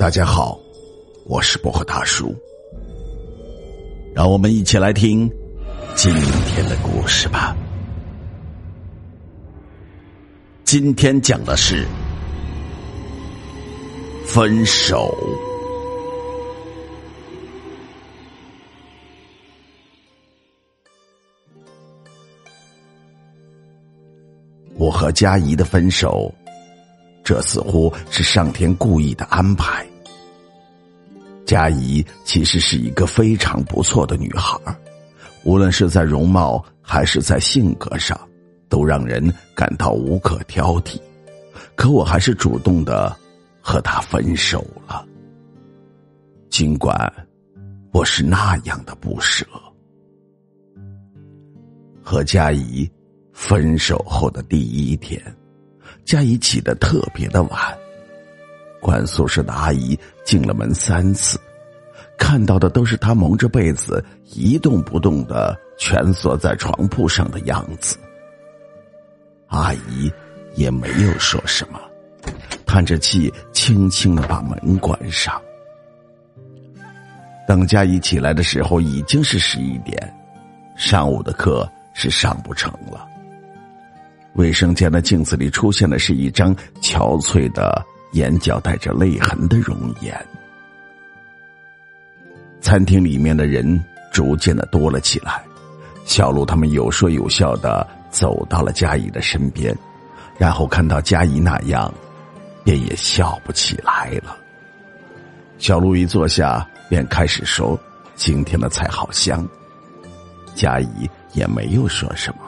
大家好，我是薄荷大叔，让我们一起来听今天的故事吧。今天讲的是分手。我和佳怡的分手，这似乎是上天故意的安排。佳怡其实是一个非常不错的女孩，无论是在容貌还是在性格上，都让人感到无可挑剔。可我还是主动的和她分手了，尽管我是那样的不舍。和佳怡。分手后的第一天，佳怡起得特别的晚。管宿舍的阿姨进了门三次，看到的都是她蒙着被子一动不动的蜷缩在床铺上的样子。阿姨也没有说什么，叹着气，轻轻的把门关上。等佳怡起来的时候，已经是十一点，上午的课是上不成了。卫生间的镜子里出现的是一张憔悴的、眼角带着泪痕的容颜。餐厅里面的人逐渐的多了起来，小鹿他们有说有笑的走到了佳怡的身边，然后看到佳怡那样，便也笑不起来了。小鹿一坐下，便开始说：“今天的菜好香。”佳怡也没有说什么。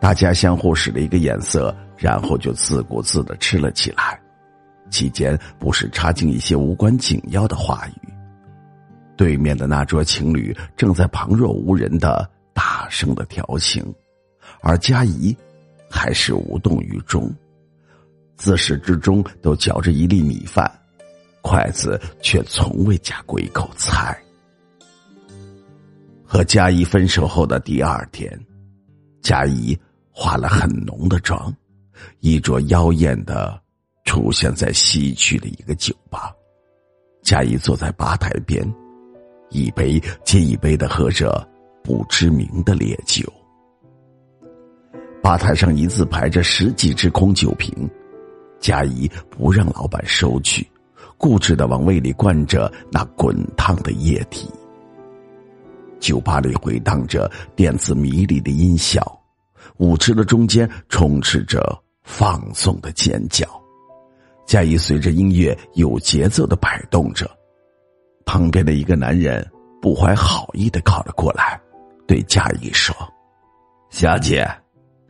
大家相互使了一个眼色，然后就自顾自的吃了起来，期间不时插进一些无关紧要的话语。对面的那桌情侣正在旁若无人的大声的调情，而佳怡还是无动于衷，自始至终都嚼着一粒米饭，筷子却从未夹过一口菜。和佳怡分手后的第二天，佳怡。化了很浓的妆，衣着妖艳的出现在西区的一个酒吧。佳怡坐在吧台边，一杯接一杯的喝着不知名的烈酒。吧台上一字排着十几只空酒瓶，佳怡不让老板收去，固执的往胃里灌着那滚烫的液体。酒吧里回荡着电子迷离的音效。舞池的中间充斥着放纵的尖叫，佳怡随着音乐有节奏的摆动着。旁边的一个男人不怀好意的靠了过来，对佳怡说：“小姐，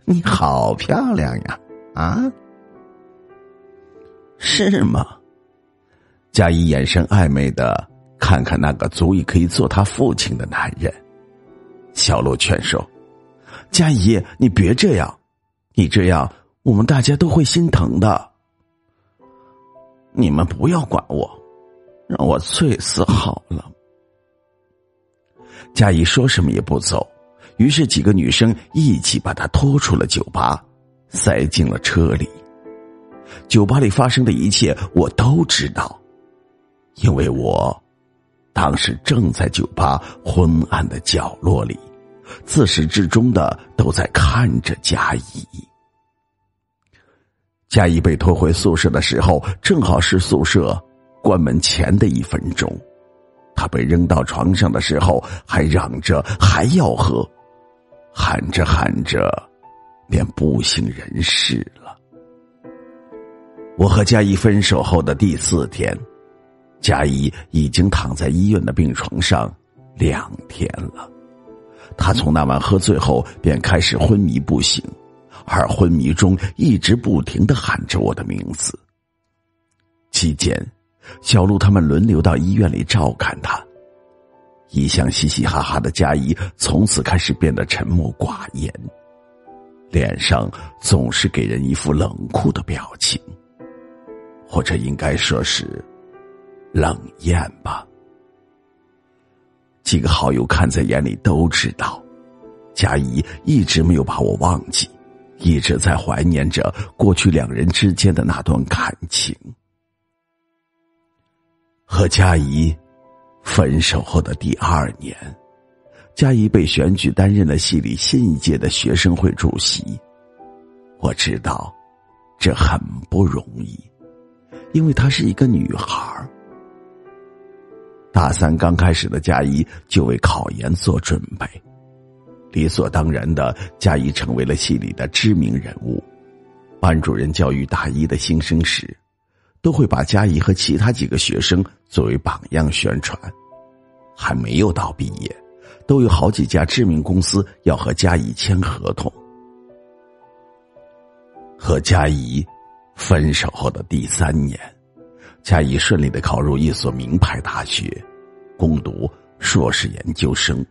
你好漂亮呀！啊，是吗？”佳怡眼神暧昧的看看那个足以可以做他父亲的男人，小鹿劝说。佳怡，你别这样，你这样我们大家都会心疼的。你们不要管我，让我醉死好了。佳怡说什么也不走，于是几个女生一起把她拖出了酒吧，塞进了车里。酒吧里发生的一切我都知道，因为我当时正在酒吧昏暗的角落里。自始至终的都在看着佳怡。佳怡被拖回宿舍的时候，正好是宿舍关门前的一分钟。他被扔到床上的时候，还嚷着还要喝，喊着喊着，便不省人事了。我和佳怡分手后的第四天，佳怡已经躺在医院的病床上两天了。他从那晚喝醉后便开始昏迷不醒，而昏迷中一直不停的喊着我的名字。期间，小鹿他们轮流到医院里照看他。一向嘻嘻哈哈的佳怡从此开始变得沉默寡言，脸上总是给人一副冷酷的表情，或者应该说是冷艳吧。几个好友看在眼里，都知道，佳怡一直没有把我忘记，一直在怀念着过去两人之间的那段感情。和佳怡分手后的第二年，佳怡被选举担任了系里新一届的学生会主席。我知道，这很不容易，因为她是一个女孩。大三刚开始的佳怡就为考研做准备，理所当然的，佳怡成为了系里的知名人物。班主任教育大一的新生时，都会把佳怡和其他几个学生作为榜样宣传。还没有到毕业，都有好几家知名公司要和佳怡签合同。和佳怡分手后的第三年，佳怡顺利的考入一所名牌大学，攻读硕士研究生。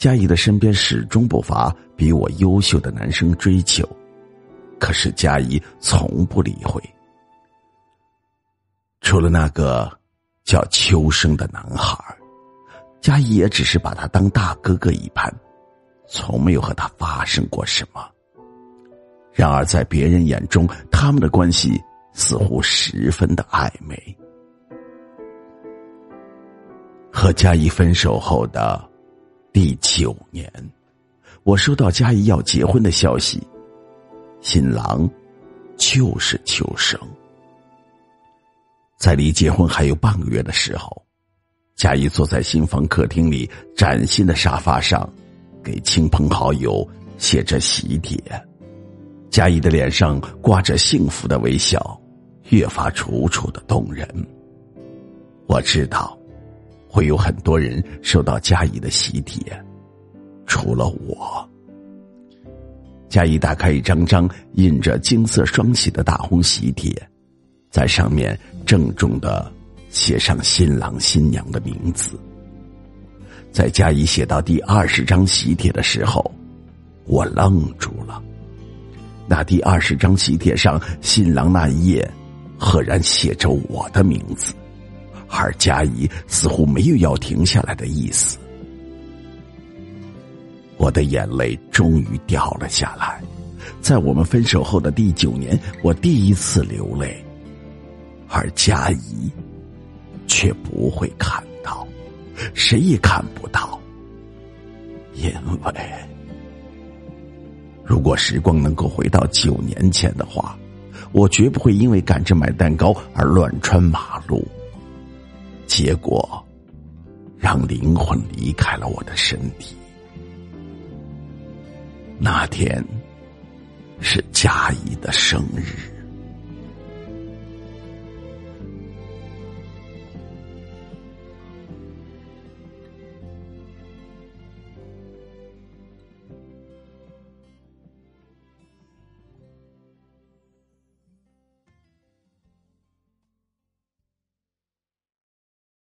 佳怡的身边始终不乏比我优秀的男生追求。可是佳怡从不理会，除了那个叫秋生的男孩，佳怡也只是把他当大哥哥一般，从没有和他发生过什么。然而在别人眼中，他们的关系似乎十分的暧昧。和佳怡分手后的第九年，我收到佳怡要结婚的消息。新郎就是秋生。在离结婚还有半个月的时候，佳怡坐在新房客厅里崭新的沙发上，给亲朋好友写着喜帖。佳怡的脸上挂着幸福的微笑，越发楚楚的动人。我知道，会有很多人收到佳怡的喜帖，除了我。佳怡打开一张张印着金色双喜的大红喜帖，在上面郑重的写上新郎新娘的名字。在佳怡写到第二十张喜帖的时候，我愣住了。那第二十张喜帖上，新郎那一页赫然写着我的名字，而佳怡似乎没有要停下来的意思。我的眼泪终于掉了下来，在我们分手后的第九年，我第一次流泪，而佳怡却不会看到，谁也看不到，因为如果时光能够回到九年前的话，我绝不会因为赶着买蛋糕而乱穿马路，结果让灵魂离开了我的身体。那天是佳怡的生日。